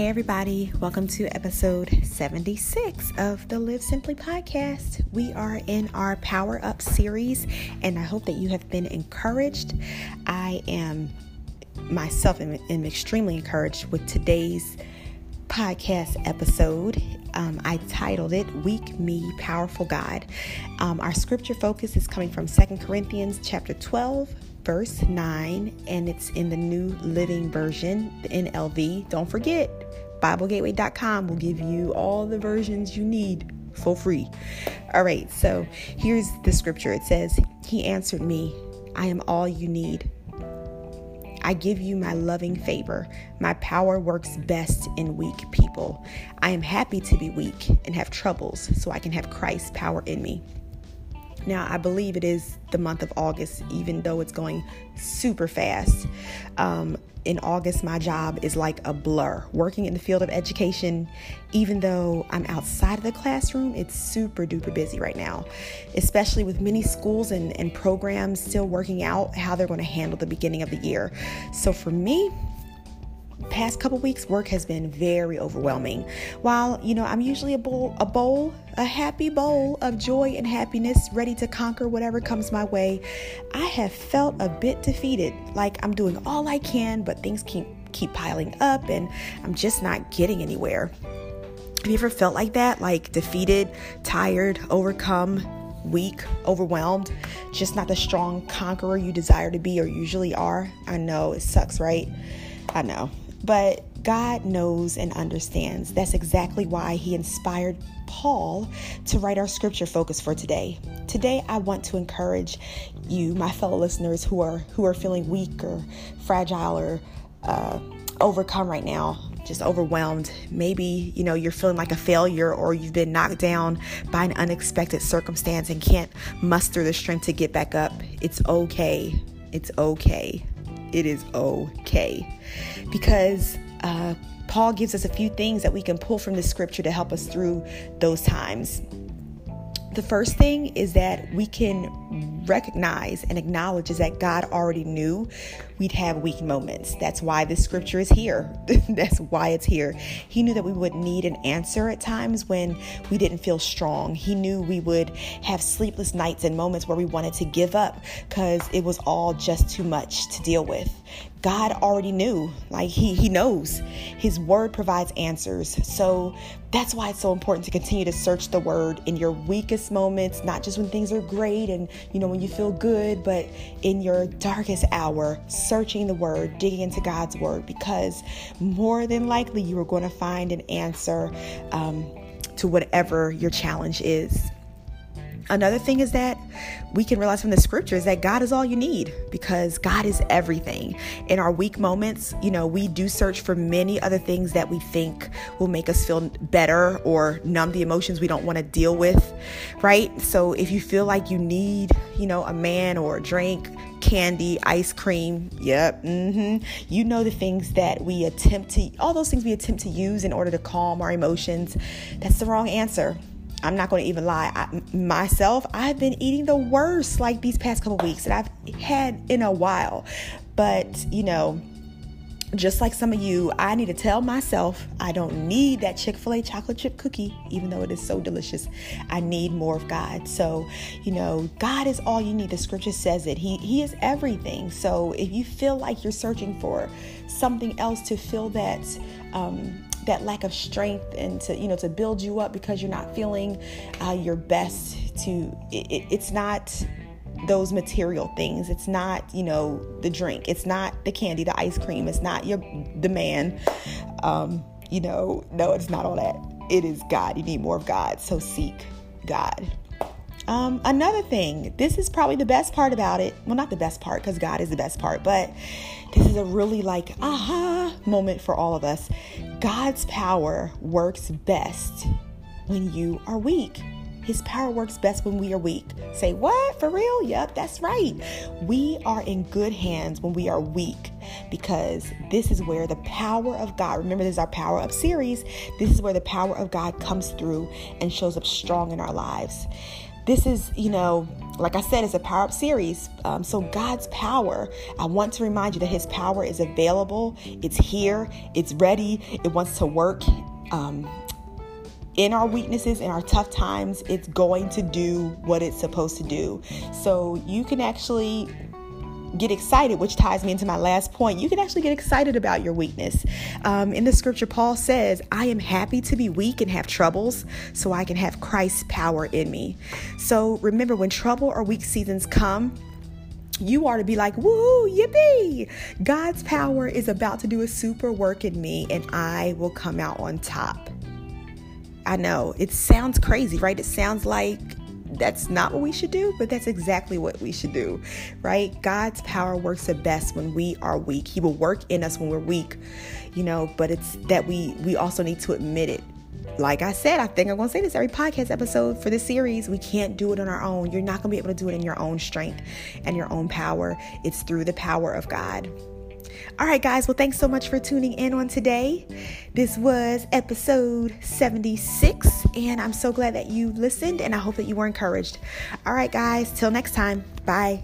Hey, everybody, welcome to episode 76 of the Live Simply podcast. We are in our Power Up series, and I hope that you have been encouraged. I am myself am, am extremely encouraged with today's podcast episode. Um, I titled it Weak Me, Powerful God. Um, our scripture focus is coming from Second Corinthians chapter 12, verse 9, and it's in the New Living Version, the NLV. Don't forget, BibleGateway.com will give you all the versions you need for free. All right, so here's the scripture it says, He answered me, I am all you need. I give you my loving favor. My power works best in weak people. I am happy to be weak and have troubles so I can have Christ's power in me. Now, I believe it is the month of August, even though it's going super fast. Um, in August, my job is like a blur. Working in the field of education, even though I'm outside of the classroom, it's super duper busy right now, especially with many schools and, and programs still working out how they're going to handle the beginning of the year. So for me, past couple weeks work has been very overwhelming while you know i'm usually a bowl a bowl a happy bowl of joy and happiness ready to conquer whatever comes my way i have felt a bit defeated like i'm doing all i can but things keep keep piling up and i'm just not getting anywhere have you ever felt like that like defeated tired overcome weak, overwhelmed, just not the strong conqueror you desire to be or usually are. I know it sucks, right? I know. But God knows and understands. That's exactly why He inspired Paul to write our scripture focus for today. Today, I want to encourage you, my fellow listeners who are who are feeling weak or fragile or uh, overcome right now, just overwhelmed. Maybe you know you're feeling like a failure, or you've been knocked down by an unexpected circumstance and can't muster the strength to get back up. It's okay. It's okay it is okay. Because uh, Paul gives us a few things that we can pull from the scripture to help us through those times. The first thing is that we can recognize and acknowledge is that God already knew we'd have weak moments. That's why this scripture is here. That's why it's here. He knew that we would need an answer at times when we didn't feel strong. He knew we would have sleepless nights and moments where we wanted to give up because it was all just too much to deal with. God already knew. Like he he knows. His word provides answers. So that's why it's so important to continue to search the word in your weakest moments, not just when things are great and you know when you feel good, but in your darkest hour, searching the word, digging into God's word because more than likely you are going to find an answer um, to whatever your challenge is. Another thing is that we can realize from the scriptures that God is all you need because God is everything. In our weak moments, you know, we do search for many other things that we think will make us feel better or numb the emotions we don't want to deal with, right? So if you feel like you need, you know, a man or a drink, candy, ice cream, yep, mm-hmm. You know the things that we attempt to, all those things we attempt to use in order to calm our emotions. That's the wrong answer. I'm not going to even lie. I, myself, I've been eating the worst like these past couple weeks that I've had in a while. But, you know, just like some of you, I need to tell myself I don't need that Chick fil A chocolate chip cookie, even though it is so delicious. I need more of God. So, you know, God is all you need. The scripture says it. He, he is everything. So if you feel like you're searching for something else to fill that, um, that lack of strength and to you know to build you up because you're not feeling uh, your best to it, it's not those material things. It's not you know the drink. It's not the candy the ice cream. It's not your the man. Um you know no it's not all that. It is god. You need more of god. So seek god um, another thing, this is probably the best part about it. Well, not the best part because God is the best part, but this is a really like aha moment for all of us. God's power works best when you are weak. His power works best when we are weak. Say, what? For real? Yep, that's right. We are in good hands when we are weak because this is where the power of God, remember, this is our Power Up series. This is where the power of God comes through and shows up strong in our lives. This is, you know, like I said, it's a power up series. Um, so, God's power, I want to remind you that His power is available, it's here, it's ready, it wants to work. Um, in our weaknesses, in our tough times, it's going to do what it's supposed to do. So, you can actually get excited, which ties me into my last point. You can actually get excited about your weakness. Um, in the scripture, Paul says, I am happy to be weak and have troubles so I can have Christ's power in me. So remember, when trouble or weak seasons come, you are to be like, woo, yippee! God's power is about to do a super work in me, and I will come out on top. I know it sounds crazy, right? It sounds like that's not what we should do, but that's exactly what we should do, right? God's power works the best when we are weak. He will work in us when we're weak, you know, but it's that we we also need to admit it. Like I said, I think I'm going to say this every podcast episode for this series. We can't do it on our own. You're not going to be able to do it in your own strength and your own power. It's through the power of God. All right, guys. Well, thanks so much for tuning in on today. This was episode 76, and I'm so glad that you listened, and I hope that you were encouraged. All right, guys. Till next time. Bye.